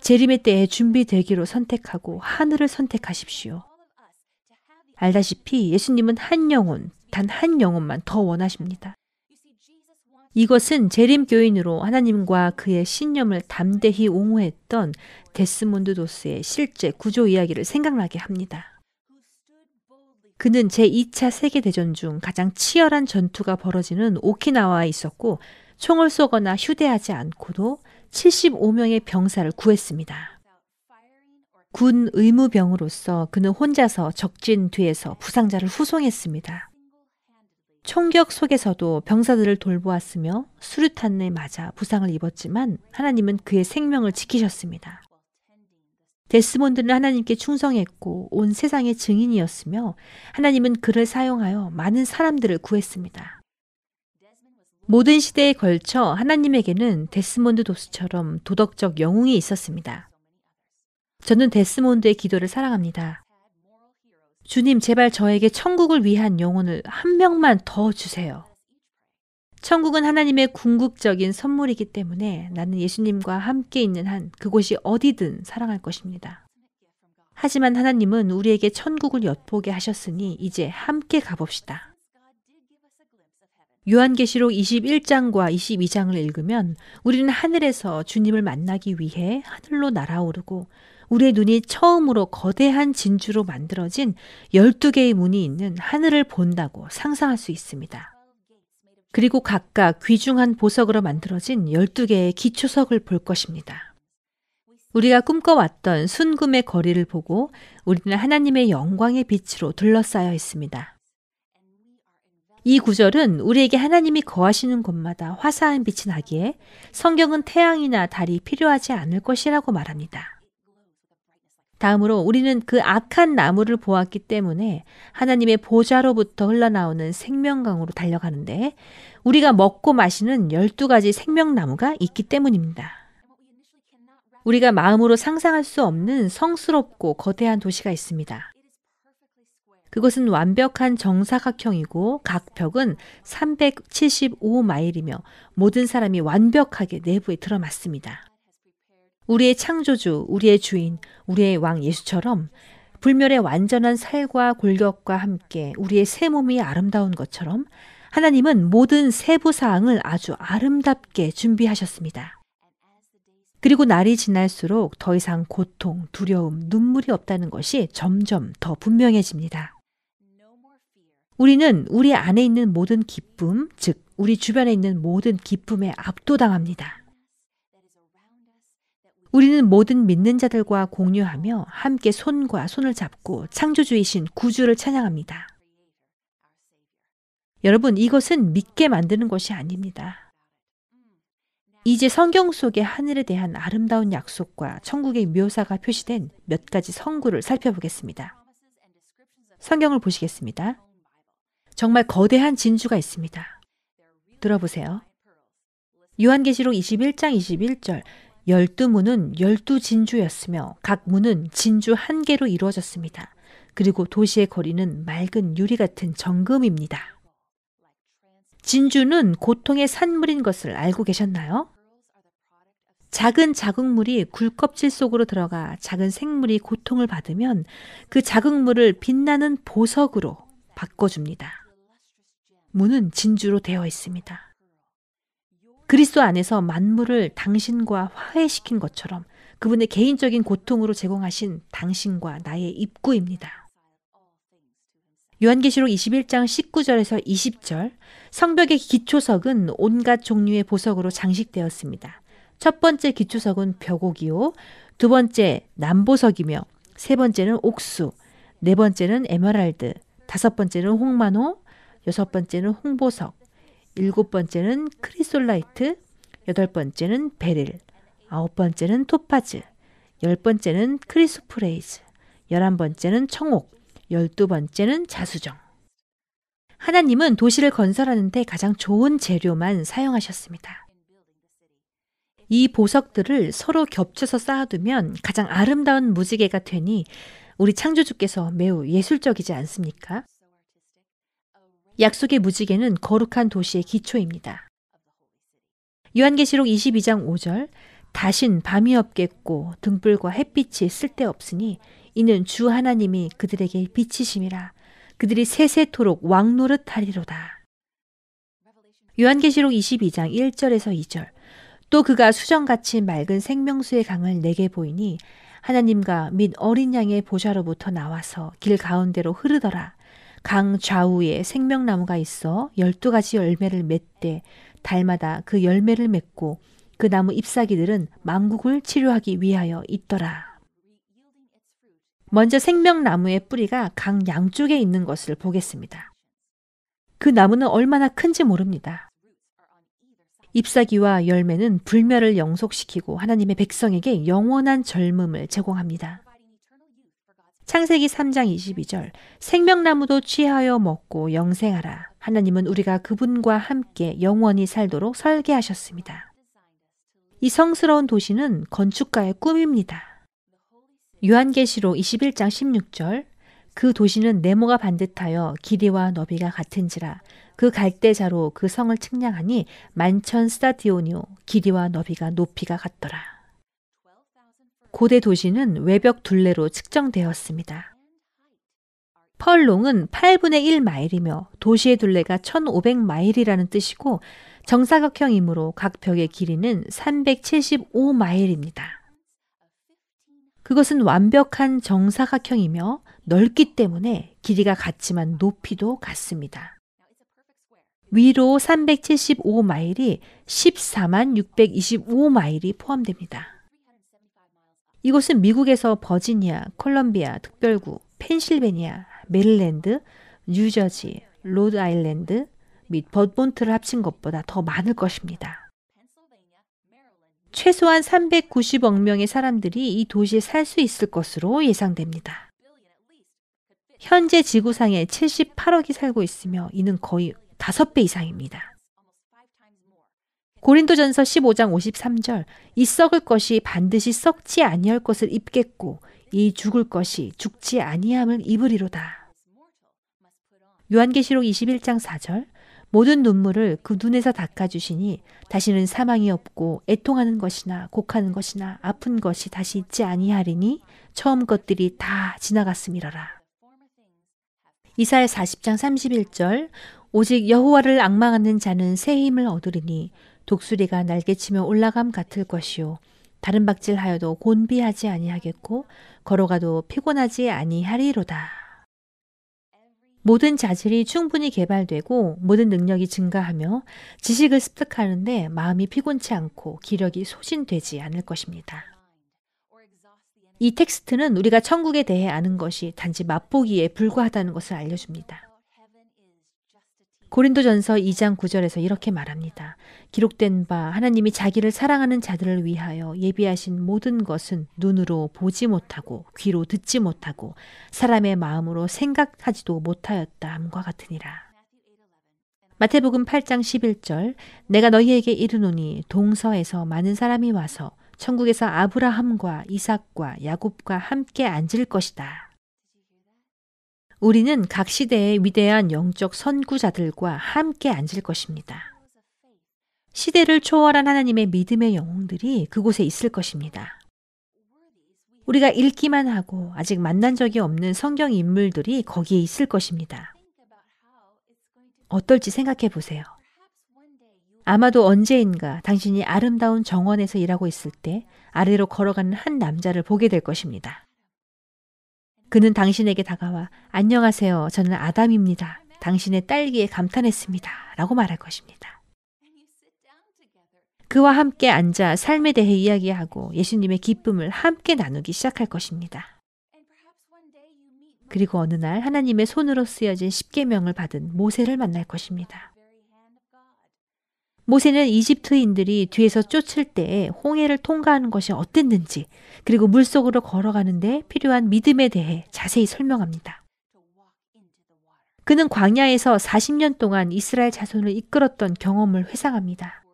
재림의 때에 준비되기로 선택하고 하늘을 선택하십시오. 알다시피 예수님은 한 영혼, 단 한 영혼만 더 원하십니다. 이것은 재림 교인으로 하나님과 그의 신념을 담대히 옹호했던 데스몬드 도스의 실제 구조 이야기를 생각나게 합니다. 그는 제2차 세계대전 중 가장 치열한 전투가 벌어지는 오키나와에 있었고 총을 쏘거나 휴대하지 않고도 75명의 병사를 구했습니다. 군 의무병으로서 그는 혼자서 적진 뒤에서 부상자를 후송했습니다. 총격 속에서도 병사들을 돌보았으며 수류탄에 맞아 부상을 입었지만 하나님은 그의 생명을 지키셨습니다. 데스몬드는 하나님께 충성했고 온 세상의 증인이었으며 하나님은 그를 사용하여 많은 사람들을 구했습니다. 모든 시대에 걸쳐 하나님에게는 데스몬드 도스처럼 도덕적 영웅이 있었습니다. 저는 데스몬드의 기도를 사랑합니다. 주님, 제발 저에게 천국을 위한 영혼을 한 명만 더 주세요. 천국은 하나님의 궁극적인 선물이기 때문에 나는 예수님과 함께 있는 한 그곳이 어디든 사랑할 것입니다. 하지만 하나님은 우리에게 천국을 엿보게 하셨으니 이제 함께 가봅시다. 요한계시록 21장과 22장을 읽으면 우리는 하늘에서 주님을 만나기 위해 하늘로 날아오르고 우리의 눈이 처음으로 거대한 진주로 만들어진 12개의 문이 있는 하늘을 본다고 상상할 수 있습니다. 그리고 각각 귀중한 보석으로 만들어진 12개의 기초석을 볼 것입니다. 우리가 꿈꿔왔던 순금의 거리를 보고 우리는 하나님의 영광의 빛으로 둘러싸여 있습니다. 이 구절은 우리에게 하나님이 거하시는 곳마다 화사한 빛이 나기에 성경은 태양이나 달이 필요하지 않을 것이라고 말합니다. 다음으로 우리는 그 악한 나무를 보았기 때문에 하나님의 보좌로부터 흘러나오는 생명강으로 달려가는데 우리가 먹고 마시는 12가지 생명나무가 있기 때문입니다. 우리가 마음으로 상상할 수 없는 성스럽고 거대한 도시가 있습니다. 그것은 완벽한 정사각형이고 각 벽은 375마일이며 모든 사람이 완벽하게 내부에 들어맞습니다. 우리의 창조주, 우리의 주인, 우리의 왕 예수처럼 불멸의 완전한 살과 골격과 함께 우리의 새 몸이 아름다운 것처럼 하나님은 모든 세부 사항을 아주 아름답게 준비하셨습니다. 그리고 날이 지날수록 더 이상 고통, 두려움, 눈물이 없다는 것이 점점 더 분명해집니다. 우리는 우리 안에 있는 모든 기쁨, 즉, 우리 주변에 있는 모든 기쁨에 압도당합니다. 우리는 모든 믿는 자들과 공유하며 함께 손과 손을 잡고 창조주이신 구주를 찬양합니다. 여러분, 이것은 믿게 만드는 것이 아닙니다. 이제 성경 속의 하늘에 대한 아름다운 약속과 천국의 묘사가 표시된 몇 가지 성구를 살펴보겠습니다. 성경을 보시겠습니다. 정말 거대한 진주가 있습니다. 들어보세요. 요한계시록 21장 21절 열두 문은 열두 진주였으며 각 문은 진주 한 개로 이루어졌습니다. 그리고 도시의 거리는 맑은 유리 같은 정금입니다. 진주는 고통의 산물인 것을 알고 계셨나요? 작은 자극물이 굴껍질 속으로 들어가 작은 생물이 고통을 받으면 그 자극물을 빛나는 보석으로 바꿔줍니다. 문은 진주로 되어 있습니다. 그리스도 안에서 만물을 당신과 화해시킨 것처럼 그분의 개인적인 고통으로 제공하신 당신과 나의 입구입니다. 요한계시록 21장 19절에서 20절 성벽의 기초석은 온갖 종류의 보석으로 장식되었습니다. 첫 번째 기초석은 벽옥이요. 두 번째 남보석이며 세 번째는 옥수, 네 번째는 에메랄드, 다섯 번째는 홍마노, 여섯 번째는 홍보석, 일곱 번째는 chrysolite, 여덟 번째는 beryl, 아홉 번째는 토파즈, 열 번째는 chrysoprase, 열한 번째는 청옥, 열두 번째는 자수정. 하나님은 도시를 건설하는데 가장 좋은 재료만 사용하셨습니다. 이 보석들을 서로 겹쳐서 쌓아두면 가장 아름다운 무지개가 되니 우리 창조주께서 매우 예술적이지 않습니까? 약속의 무지개는 거룩한 도시의 기초입니다. 요한계시록 22장 5절 다신 밤이 없겠고 등불과 햇빛이 쓸데없으니 이는 주 하나님이 그들에게 비치심이라 그들이 세세토록 왕노릇 하리로다. 요한계시록 22장 1절에서 2절 또 그가 수정같이 맑은 생명수의 강을 내게 보이니 하나님과 및 어린 양의 보좌로부터 나와서 길 가운데로 흐르더라. 강 좌우에 생명나무가 있어 열두 가지 열매를 맺되 달마다 그 열매를 맺고 그 나무 잎사귀들은 망국을 치료하기 위하여 있더라. 먼저 생명나무의 뿌리가 강 양쪽에 있는 것을 보겠습니다. 그 나무는 얼마나 큰지 모릅니다. 잎사귀와 열매는 불멸을 영속시키고 하나님의 백성에게 영원한 젊음을 제공합니다. 창세기 3장 22절 생명나무도 취하여 먹고 영생하라. 하나님은 우리가 그분과 함께 영원히 살도록 설계하셨습니다. 이 성스러운 도시는 건축가의 꿈입니다. 요한계시록 21장 16절 그 도시는 네모가 반듯하여 길이와 너비가 같은지라 그 갈대자로 그 성을 측량하니 만천 스타디오니오 길이와 너비가 높이가 같더라. 고대 도시는 외벽 둘레로 측정되었습니다. 펄롱은 8분의 1마일이며 도시의 둘레가 1500마일이라는 뜻이고 정사각형이므로 각 벽의 길이는 375마일입니다. 그것은 완벽한 정사각형이며 넓기 때문에 길이가 같지만 높이도 같습니다. 위로 375마일이 14만 625마일이 포함됩니다. 이곳은 미국에서 버지니아, 콜럼비아 특별구, 펜실베니아, 메릴랜드, 뉴저지, 로드아일랜드 및 버몬트를 합친 것보다 더 많을 것입니다. 최소한 390억 명의 사람들이 이 도시에 살 수 있을 것으로 예상됩니다. 현재 지구상에 78억이 살고 있으며 이는 거의 5배 이상입니다. 고린도전서 15장 53절 이 썩을 것이 반드시 썩지 아니할 것을 입겠고 이 죽을 것이 죽지 아니함을 입으리로다. 요한계시록 21장 4절 모든 눈물을 그 눈에서 닦아주시니 다시는 사망이 없고 애통하는 것이나 곡하는 것이나 아픈 것이 다시 있지 아니하리니 처음 것들이 다 지나갔음이러라. 이사야 40장 31절 오직 여호와를 악망하는 자는 새 힘을 얻으리니 독수리가 날개치며 올라감 같을 것이요 다른 박질하여도 곤비하지 아니하겠고 걸어가도 피곤하지 아니하리로다. 모든 자질이 충분히 개발되고 모든 능력이 증가하며 지식을 습득하는데 마음이 피곤치 않고 기력이 소진되지 않을 것입니다. 이 텍스트는 우리가 천국에 대해 아는 것이 단지 맛보기에 불과하다는 것을 알려줍니다. 고린도전서 2장 9절에서 이렇게 말합니다. 기록된 바 하나님이 자기를 사랑하는 자들을 위하여 예비하신 모든 것은 눈으로 보지 못하고 귀로 듣지 못하고 사람의 마음으로 생각하지도 못하였다 함과 같으니라. 마태복음 8장 11절 내가 너희에게 이르노니 동서에서 많은 사람이 와서 천국에서 아브라함과 이삭과 야곱과 함께 앉을 것이다. 우리는 각 시대의 위대한 영적 선구자들과 함께 앉을 것입니다. 시대를 초월한 하나님의 믿음의 영웅들이 그곳에 있을 것입니다. 우리가 읽기만 하고 아직 만난 적이 없는 성경 인물들이 거기에 있을 것입니다. 어떨지 생각해 보세요. 아마도 언제인가 당신이 아름다운 정원에서 일하고 있을 때 아래로 걸어가는 한 남자를 보게 될 것입니다. 그는 당신에게 다가와 안녕하세요. 저는 아담입니다. 당신의 딸기에 감탄했습니다. 라고 말할 것입니다. 그와 함께 앉아 삶에 대해 이야기하고 예수님의 기쁨을 함께 나누기 시작할 것입니다. 그리고 어느 날 하나님의 손으로 쓰여진 십계명을 받은 모세를 만날 것입니다. 모세는 이집트인들이 뒤에서 쫓을 때 홍해를 통과하는 것이 어땠는지, 그리고 물속으로 걸어가는데 필요한 믿음에 대해 자세히 설명합니다. 그는 광야에서 40년 동안 이스라엘 자손을 이끌었던 경험을 회상합니다.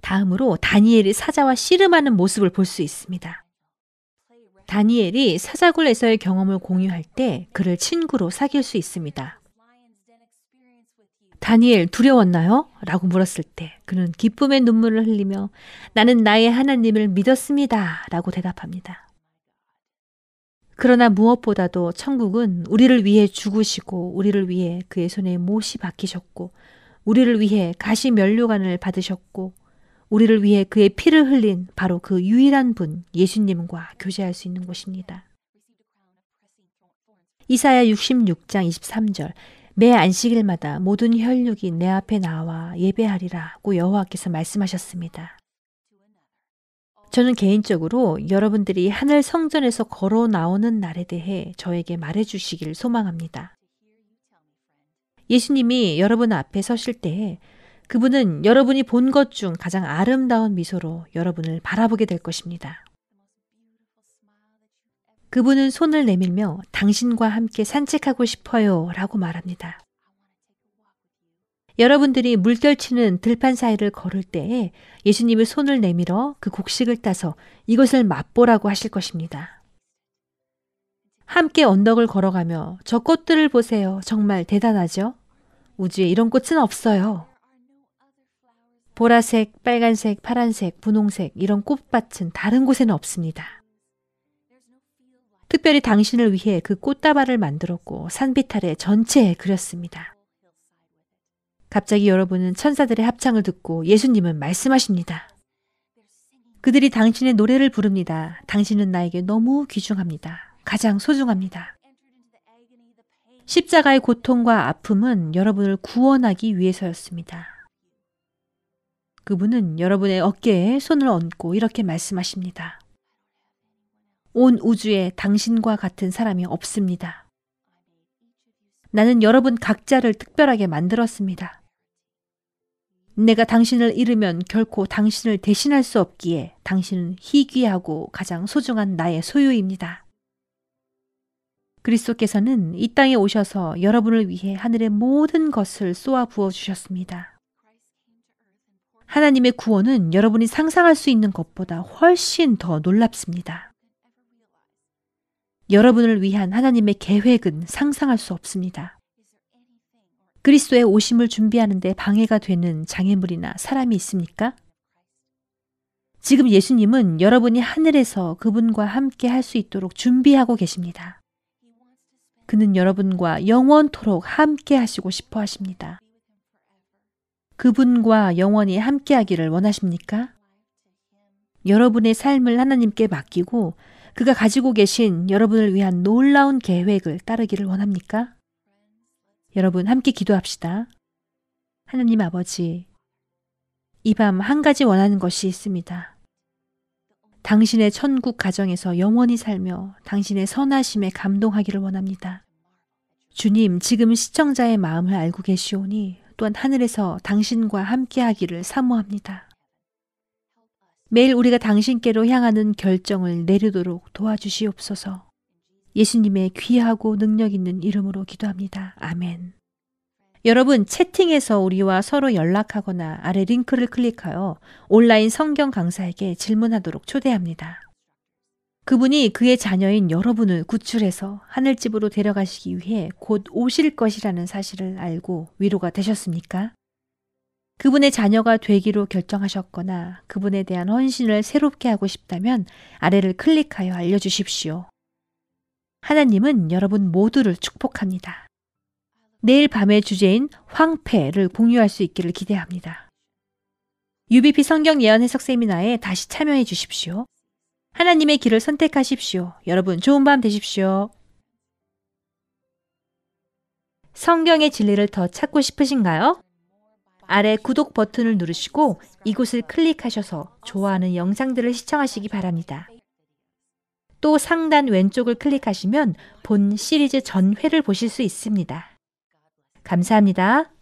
다음으로 다니엘이 사자와 씨름하는 모습을 볼 수 있습니다. 다니엘이 사자굴에서의 경험을 공유할 때 그를 친구로 사귈 수 있습니다. 다니엘 두려웠나요? 라고 물었을 때 그는 기쁨의 눈물을 흘리며 나는 나의 하나님을 믿었습니다. 라고 대답합니다. 그러나 무엇보다도 천국은 우리를 위해 죽으시고 우리를 위해 그의 손에 못이 박히셨고 우리를 위해 가시 면류관을 받으셨고 우리를 위해 그의 피를 흘린 바로 그 유일한 분 예수님과 교제할 수 있는 곳입니다. 이사야 66장 23절 매 안식일마다 모든 혈육이 내 앞에 나와 예배하리라고 여호와께서 말씀하셨습니다. 저는 개인적으로 여러분들이 하늘 성전에서 걸어 나오는 날에 대해 저에게 말해 주시길 소망합니다. 예수님이 여러분 앞에 서실 때에 그분은 여러분이 본 것 중 가장 아름다운 미소로 여러분을 바라보게 될 것입니다. 그분은 손을 내밀며 당신과 함께 산책하고 싶어요 라고 말합니다. 여러분들이 물결치는 들판 사이를 걸을 때에 예수님의 손을 내밀어 그 곡식을 따서 이것을 맛보라고 하실 것입니다. 함께 언덕을 걸어가며 저 꽃들을 보세요. 정말 대단하죠? 우주에 이런 꽃은 없어요. 보라색, 빨간색, 파란색, 분홍색 이런 꽃밭은 다른 곳에는 없습니다. 특별히 당신을 위해 그 꽃다발을 만들었고 산비탈에 전체에 그렸습니다. 갑자기 여러분은 천사들의 합창을 듣고 예수님은 말씀하십니다. 그들이 당신의 노래를 부릅니다. 당신은 나에게 너무 귀중합니다. 가장 소중합니다. 십자가의 고통과 아픔은 여러분을 구원하기 위해서였습니다. 그분은 여러분의 어깨에 손을 얹고 이렇게 말씀하십니다. 온 우주에 당신과 같은 사람이 없습니다. 나는 여러분 각자를 특별하게 만들었습니다. 내가 당신을 잃으면 결코 당신을 대신할 수 없기에 당신은 희귀하고 가장 소중한 나의 소유입니다. 그리스도께서는 이 땅에 오셔서 여러분을 위해 하늘의 모든 것을 쏘아 부어 주셨습니다. 하나님의 구원은 여러분이 상상할 수 있는 것보다 훨씬 더 놀랍습니다. 여러분을 위한 하나님의 계획은 상상할 수 없습니다. 그리스도의 오심을 준비하는데 방해가 되는 장애물이나 사람이 있습니까? 지금 예수님은 여러분이 하늘에서 그분과 함께 할 수 있도록 준비하고 계십니다. 그는 여러분과 영원토록 함께 하시고 싶어 하십니다. 그분과 영원히 함께 하기를 원하십니까? 여러분의 삶을 하나님께 맡기고 그가 가지고 계신 여러분을 위한 놀라운 계획을 따르기를 원합니까? 여러분 함께 기도합시다. 하나님 아버지, 이 밤 한 가지 원하는 것이 있습니다. 당신의 천국 가정에서 영원히 살며 당신의 선하심에 감동하기를 원합니다. 주님, 지금 시청자의 마음을 알고 계시오니 또한 하늘에서 당신과 함께 하기를 사모합니다. 매일 우리가 당신께로 향하는 결정을 내리도록 도와주시옵소서. 예수님의 귀하고 능력 있는 이름으로 기도합니다. 아멘. 여러분, 채팅에서 우리와 서로 연락하거나 아래 링크를 클릭하여 온라인 성경 강사에게 질문하도록 초대합니다. 그분이 그의 자녀인 여러분을 구출해서 하늘집으로 데려가시기 위해 곧 오실 것이라는 사실을 알고 위로가 되셨습니까? 그분의 자녀가 되기로 결정하셨거나 그분에 대한 헌신을 새롭게 하고 싶다면 아래를 클릭하여 알려주십시오. 하나님은 여러분 모두를 축복합니다. 내일 밤의 주제인 황폐를 공유할 수 있기를 기대합니다. UBP 성경 예언 해석 세미나에 다시 참여해 주십시오. 하나님의 길을 선택하십시오. 여러분 좋은 밤 되십시오. 성경의 진리를 더 찾고 싶으신가요? 아래 구독 버튼을 누르시고 이곳을 클릭하셔서 좋아하는 영상들을 시청하시기 바랍니다. 또 상단 왼쪽을 클릭하시면 본 시리즈 전회를 보실 수 있습니다. 감사합니다.